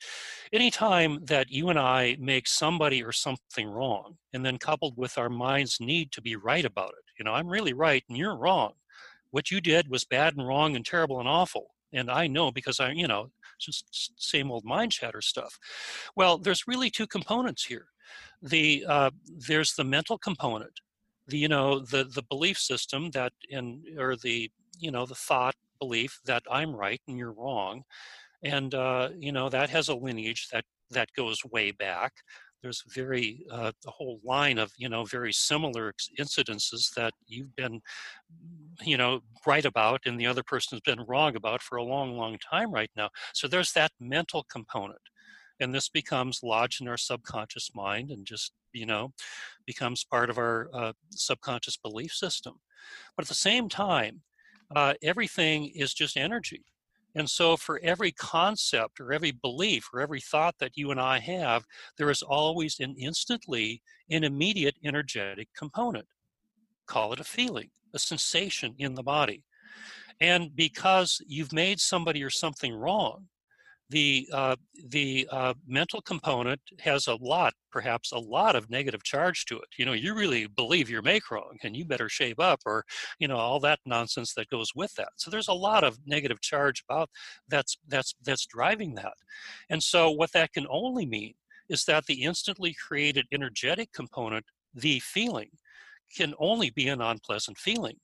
Anytime that you and I make somebody or something wrong, and then coupled with our mind's need to be right about it, you know, I'm really right and you're wrong. What you did was bad and wrong and terrible and awful. And I know because I, you know, just same old mind chatter stuff. Well, there's really two components here. The uh, there's the mental component, the you know the the belief system that in or the you know the thought belief that I'm right and you're wrong, and uh, you know that has a lineage that that goes way back. There's very uh, a whole line of you know very similar incidences that you've been you know right about and the other person has been wrong about for a long long time right now. So there's that mental component, and this becomes lodged in our subconscious mind and just you know becomes part of our uh, subconscious belief system. But at the same time, uh, everything is just energy. And so, for every concept or every belief or every thought that you and I have, there is always an instantly an immediate energetic component. Call it a feeling, a sensation in the body. And because you've made somebody or something wrong, the uh, the uh, mental component has a lot, perhaps a lot of negative charge to it. You know, you really believe you're make wrong, and you better shape up, or you know, all that nonsense that goes with that. So there's a lot of negative charge about that's that's that's driving that. And so what that can only mean is that the instantly created energetic component, the feeling, can only be an unpleasant feeling.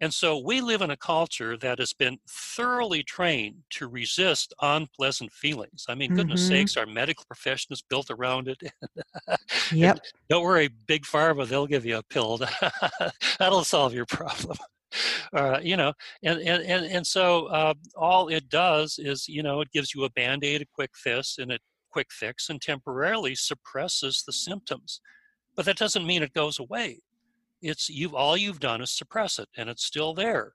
And so we live in a culture that has been thoroughly trained to resist unpleasant feelings. I mean, goodness Mhm. sakes, our medical profession is built around it. Yep. Don't worry, big pharma, they'll give you a pill. That'll solve your problem. Uh, you know, and, and, and, and so uh, all it does is, you know, it gives you a band-aid, a quick fix, and a quick fix, and temporarily suppresses the symptoms. But that doesn't mean it goes away. It's you've all you've done is suppress it, and it's still there.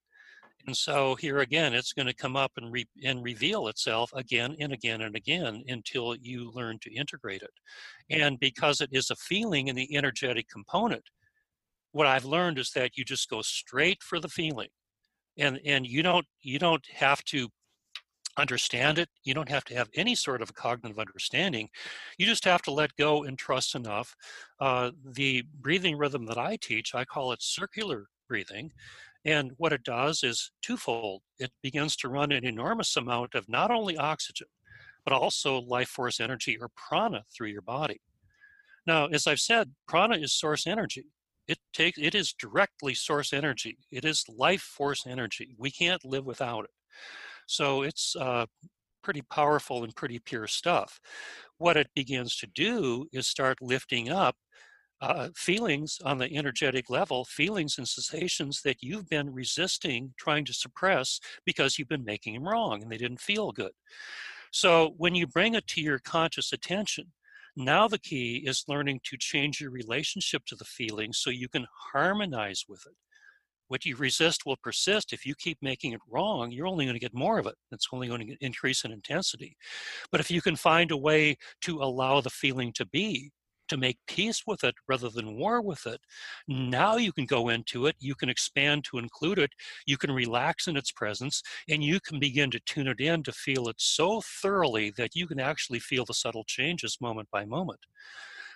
And so here again, it's going to come up and re- and reveal itself again and again and again until you learn to integrate it. And because it is a feeling in the energetic component, what I've learned is that you just go straight for the feeling, and and you don't you don't have to understand it. You don't have to have any sort of cognitive understanding. You just have to let go and trust enough. Uh, the breathing rhythm that I teach, I call it circular breathing, And what it does is twofold. It begins to run an enormous amount of not only oxygen, but also life force energy or prana through your body. Now, as I've said, prana is source energy. It takes it is directly source energy. It is life force energy. We can't live without it. So it's uh, pretty powerful and pretty pure stuff. What it begins to do is start lifting up uh, feelings on the energetic level, feelings and sensations that you've been resisting, trying to suppress because you've been making them wrong and they didn't feel good. So when you bring it to your conscious attention, now the key is learning to change your relationship to the feeling so you can harmonize with it. What you resist will persist. If you keep making it wrong, you're only going to get more of it. It's only going to increase in intensity. But if you can find a way to allow the feeling to be, to make peace with it rather than war with it. Now you can go into it, you can expand to include it, you can relax in its presence, and you can begin to tune it in to feel it so thoroughly that you can actually feel the subtle changes moment by moment.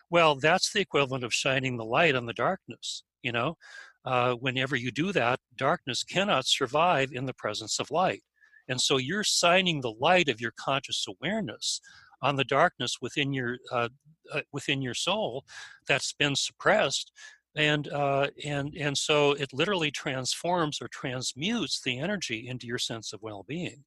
Well, that's the equivalent of shining the light on the darkness, you know? Uh, whenever you do that, darkness cannot survive in the presence of light. And so you're signing the light of your conscious awareness on the darkness within your uh, uh, within your soul that's been suppressed and uh, and and so it literally transforms or transmutes the energy into your sense of well-being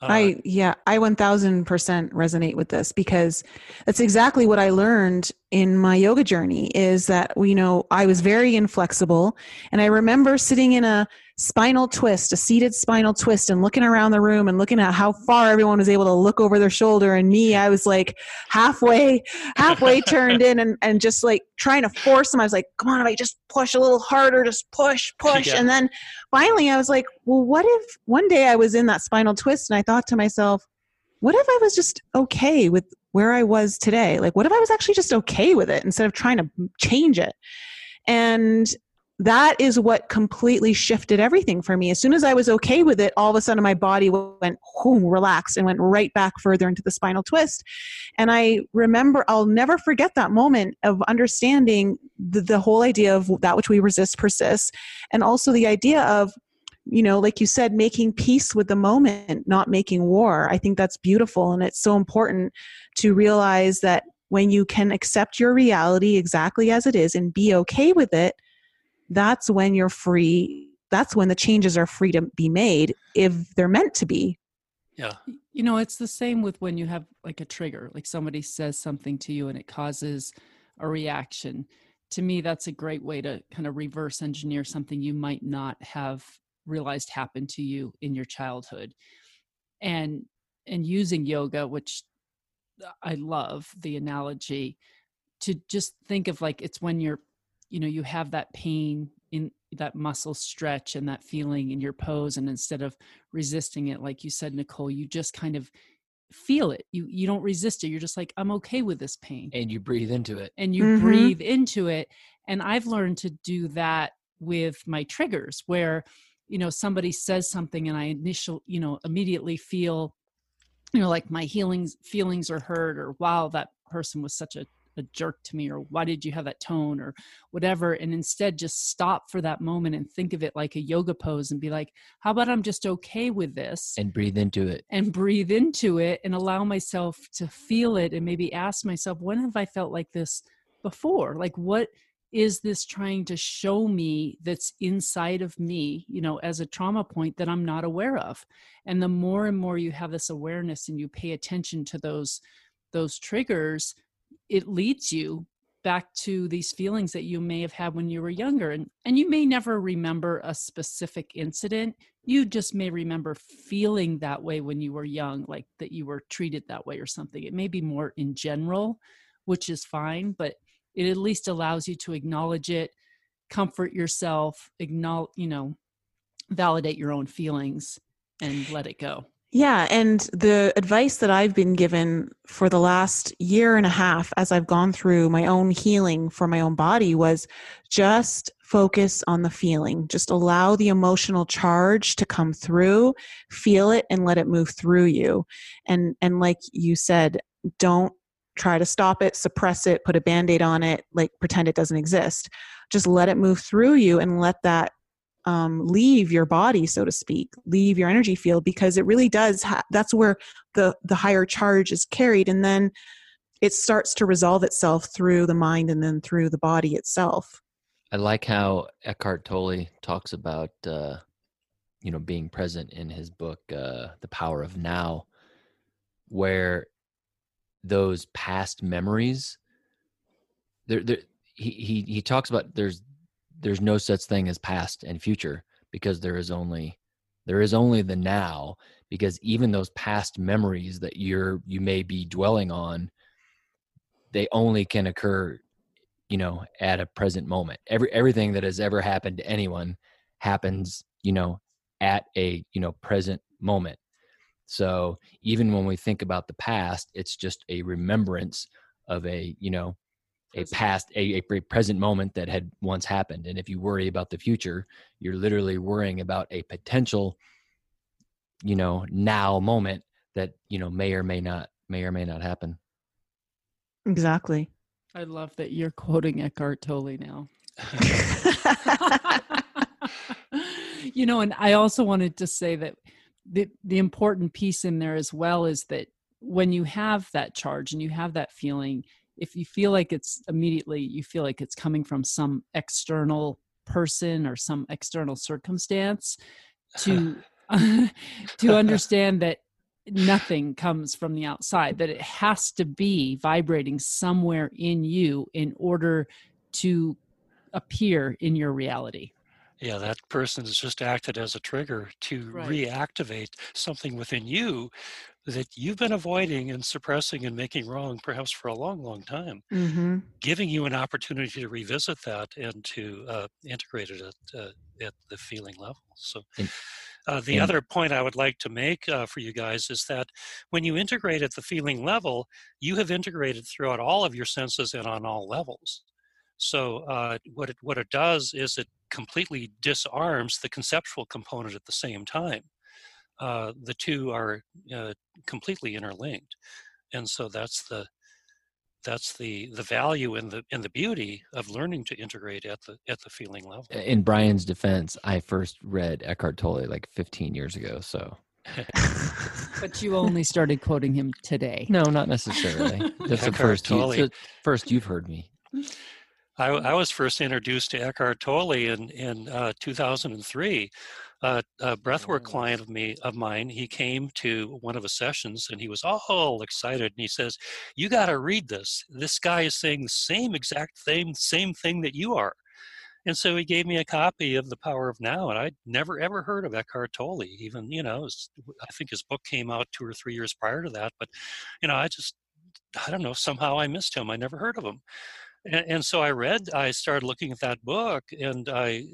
uh, I yeah, I 1000% resonate with this because that's exactly what I learned in my yoga journey is that you know, I was very inflexible and I remember sitting in a spinal twist, a seated spinal twist and looking around the room and looking at how far everyone was able to look over their shoulder and me I was like halfway halfway turned in and and just like trying to force them. I was like come on if I just push a little harder just push push. Yeah. and then finally I was like well what if one day I was in that spinal twist and I thought to myself what if I was just okay with where I was today? Like what if I was actually just okay with it instead of trying to change it? And that is what completely shifted everything for me. As soon as I was okay with it, all of a sudden my body went whoom, relaxed and went right back further into the spinal twist. And I remember, I'll never forget that moment of understanding the, the whole idea of that which we resist persists, and also the idea of you know, like you said, making peace with the moment, not making war. I think that's beautiful. And it's so important to realize that when you can accept your reality exactly as it is and be okay with it, that's when you're free that's when the changes are free to be made if they're meant to be. Yeah. You know it's the same with when you have like a trigger like somebody says something to you and it causes a reaction. To me that's a great way to kind of reverse engineer something you might not have realized happened to you in your childhood. And and using yoga which i love the analogy to just think of like it's when you're you know you have that pain in that muscle stretch and that feeling in your pose and instead of resisting it like you said nicole you just kind of feel it. You you don't resist it. You're just like i'm okay with this pain. And you breathe into it. And you mm-hmm. breathe into it. And i've learned to do that with my triggers where you know somebody says something and i initial you know immediately feel you know like my healings feelings are hurt or wow that person was such a a jerk to me or why did you have that tone? or whatever and instead just stop for that moment and think of it like a yoga pose and be like how about i'm just okay with this? And breathe into it. And breathe into it and allow myself to feel it and maybe ask myself when have i felt like this before? Like what is this trying to show me that's inside of me you know as a trauma point that i'm not aware of? And the more and more you have this awareness and you pay attention to those those triggers it leads you back to these feelings that you may have had when you were younger and and you may never remember a specific incident. You just may remember feeling that way when you were young like that you were treated that way or something. It may be more in general which is fine but it at least allows you to acknowledge it comfort yourself acknowledge you know validate your own feelings and let it go yeah, and the advice that I've been given for the last year and a half as I've gone through my own healing for my own body was just focus on the feeling. Just allow the emotional charge to come through, feel it and let it move through you. And and like you said, don't try to stop it, suppress it, put a band-aid on it, like pretend it doesn't exist. Just let it move through you and let that um, leave your body so to speak leave your energy field because it really does ha- that's where the the higher charge is carried and then it starts to resolve itself through the mind and then through the body itself. I like how Eckhart Tolle talks about, uh, you know, being present in his book, uh, The Power of Now, where those past memories, there, there, he, he, he talks about there's, there's no such thing as past and future because there is only, there is only the now because even those past memories that you're, you may be dwelling on, they only can occur you know at a present moment. Every everything that has ever happened to anyone happens you know at a you know present moment. So even when we think about the past it's just a remembrance of a you know a past a, a present moment that had once happened. And if you worry about the future you're literally worrying about a potential you know now moment that you know may or may not may or may not happen. Exactly. I love that you're quoting Eckhart Tolle now. you know, and I also wanted to say that the the important piece in there as well is that when you have that charge and you have that feeling, if you feel like it's immediately you feel like it's coming from some external person or some external circumstance to to understand that nothing comes from the outside that it has to be vibrating somewhere in you in order to appear in your reality yeah that person has just acted as a trigger to Right. reactivate something within you that you've been avoiding and suppressing and making wrong perhaps for a long long time mm-hmm. giving you an opportunity to revisit that and to uh, integrate it at, uh, at the feeling level so uh, the and- other point I would like to make uh, for you guys is that when you integrate at the feeling level, you have integrated throughout all of your senses and on all levels. So uh, what it what it does is it completely disarms the conceptual component at the same time. Uh, the two are uh, completely interlinked, and so that's the that's the the value and the and the beauty of learning to integrate at the at the feeling level. in brian's defense i first read eckhart tolle like 15 years ago so. But you only started quoting him today. No not necessarily. That's the first You, the first you've heard me. I, I was first introduced to Eckhart Tolle in in uh, 2003. Uh, a breathwork client of me of mine, he came to one of the sessions and he was all excited and he says, "You got to read this. This guy is saying the same exact same same thing that you are." And so he gave me a copy of The Power of Now, and I'd never ever heard of Eckhart Tolle. Even you know, was- I think his book came out two or three years prior to that, but you know, I just I don't know somehow I missed him. I never heard of him and, and so I read, I started looking at that book, and I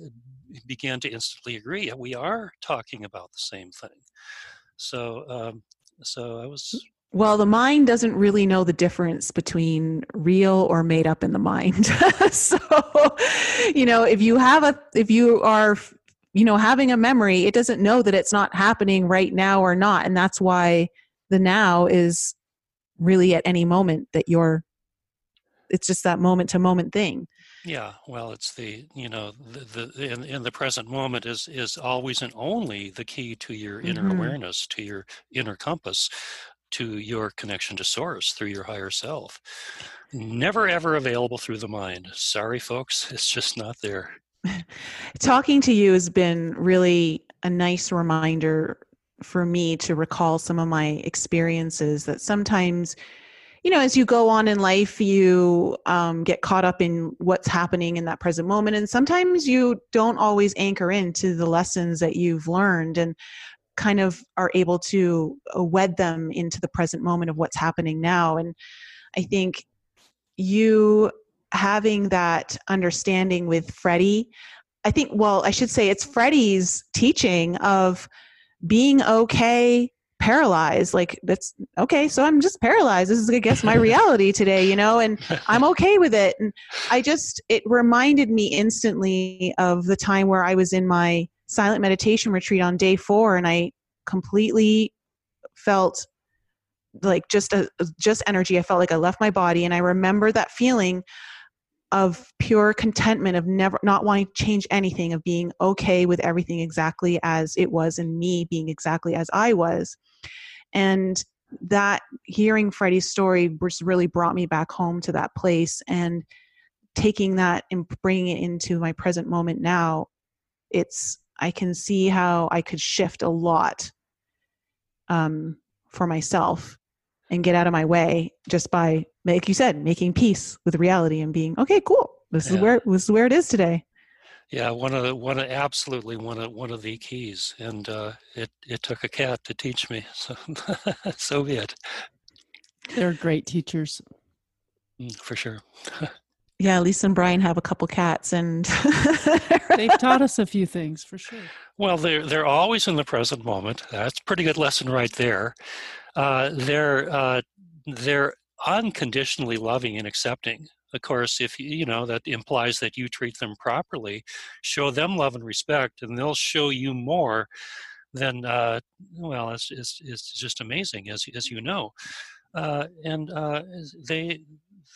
began to instantly agree. We are talking about the same thing. So, um, so I was Well, the mind doesn't really know the difference between real or made up in the mind. so, you know, if you have a, if you are, you know, having a memory, it doesn't know that it's not happening right now or not. And that's why the now is really at any moment that you're, it's just that moment to moment thing. Yeah, well, it's the you know the, the in, in the present moment is is always and only the key to your inner Mhm. awareness, to your inner compass, to your connection to source through your higher self. Never ever available through the mind. Sorry, folks, it's just not there. talking to you has been really a nice reminder for me to recall some of my experiences that sometimes you know as you go on in life you um, get caught up in what's happening in that present moment and sometimes you don't always anchor into the lessons that you've learned and kind of are able to uh, wed them into the present moment of what's happening now and i think you having that understanding with freddy I think, well, I should say it's Freddy's teaching of being okay paralyzed. Like, that's okay. So I'm just paralyzed. This is, I guess, my reality today, you know, and I'm okay with it. And I just, it reminded me instantly of the time where I was in my silent meditation retreat on day four and I completely felt like just a just energy i felt like i left my body and i remember that feeling of pure contentment of never not wanting to change anything of being okay with everything exactly as it was and me being exactly as i was and that hearing freddy's story just really brought me back home to that place and taking that and bringing it into my present moment now it's i can see how i could shift a lot um, for myself and get out of my way just by like you said making peace with reality and being okay cool this yeah. is where this is where it is today yeah one of the one of absolutely one of one of the keys and uh, it it took a cat to teach me so so be it. They're great teachers. Mm, for sure. Yeah lisa and brian have a couple cats and they've taught us a few things for sure. Well they're they're always in the present moment. That's a pretty good lesson right there. Uh, they're uh, they're unconditionally loving and accepting of course if you you know that implies that you treat them properly show them love and respect and they'll show you more than uh, well it's, it's, it's just amazing as, as you know. Uh, and uh, they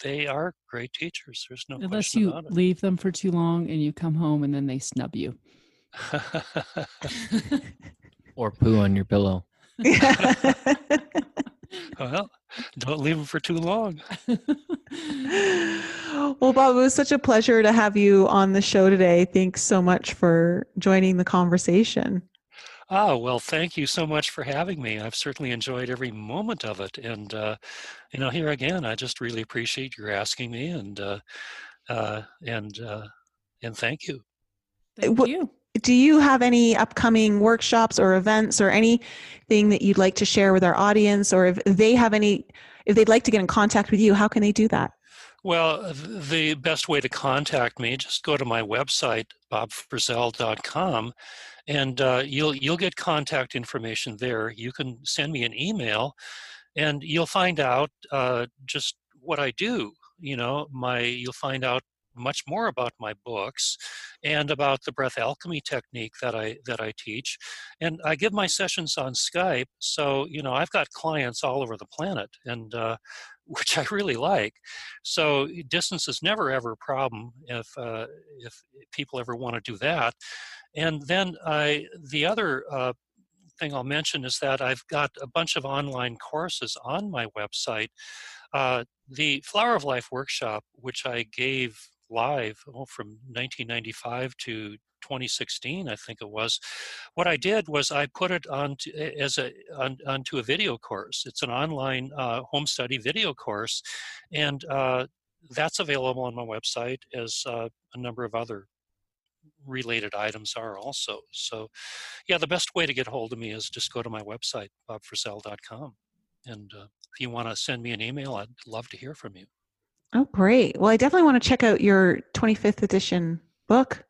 they are great teachers there's no unless you leave them for too long and you come home and then they snub you. Or poo on your pillow. Well, don't leave them for too long. well, Bob, it was such a pleasure to have you on the show today. Thanks so much for joining the conversation. Oh, well, thank you so much for having me. I've certainly enjoyed every moment of it. And, uh, you know, here again, I just really appreciate your asking me and, uh, uh, and, uh, and thank you. Thank you do you have any upcoming workshops or events or anything that you'd like to share with our audience? Or if they have any if they'd like to get in contact with you how can they do that? Well the best way to contact me just go to my website bobfrissell.com and uh, you'll you'll get contact information there. You can send me an email and you'll find out uh, just what i do you know? My you'll find out much more about my books and about the breath alchemy technique that I that I teach. And I give my sessions on Skype, so you know I've got clients all over the planet, and uh, which I really like. So distance is never ever a problem if uh, if people ever want to do that. And then I the other uh, thing I'll mention is that I've got a bunch of online courses on my website. Uh, the Flower of Life workshop, which I gave live oh, from 1995 to 2016 i think it was. What i did was i put it on to, as a on, onto a video course. It's an online uh, home study video course and uh, that's available on my website as uh, a number of other related items are also. So yeah the best way to get hold of me is just go to my website bobfrissell.com and uh, if you want to send me an email i'd love to hear from you Oh, great. Well, I definitely want to check out your 25th edition book.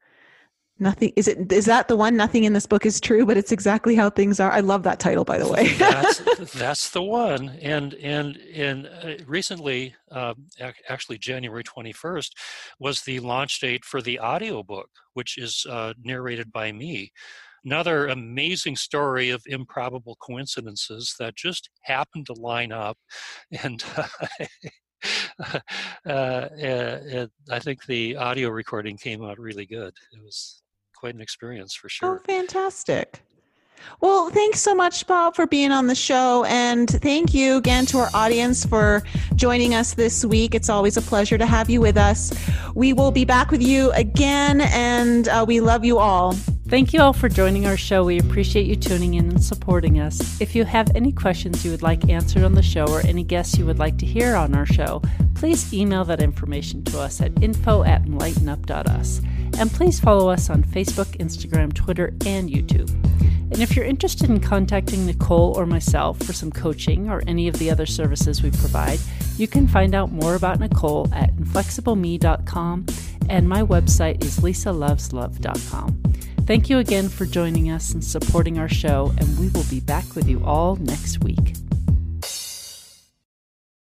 Nothing is it is that the one nothing in this book is true but it's exactly how things are. I love that title by the way. that's that's the one and and and uh, recently uh, actually January 21st was the launch date for the audiobook which is uh, narrated by me another amazing story of improbable coincidences that just happened to line up and uh, uh, Uh, and I think the audio recording came out really good. It was quite an experience for oh, sure. Oh, fantastic. Well, thanks so much, Bob, for being on the show. And thank you again to our audience for joining us this week. It's always a pleasure to have you with us. We will be back with you again, and uh, we love you all. Thank you all for joining our show. We appreciate you tuning in and supporting us. If you have any questions you would like answered on the show or any guests you would like to hear on our show, please email that information to us at info at enlightenup.us. And please follow us on Facebook, Instagram, Twitter, and YouTube. And if you're interested in contacting Nicole or myself for some coaching or any of the other services we provide, you can find out more about Nicole at inflexibleme.com and my website is lisaloveslove.com. Thank you again for joining us and supporting our show, and we will be back with you all next week.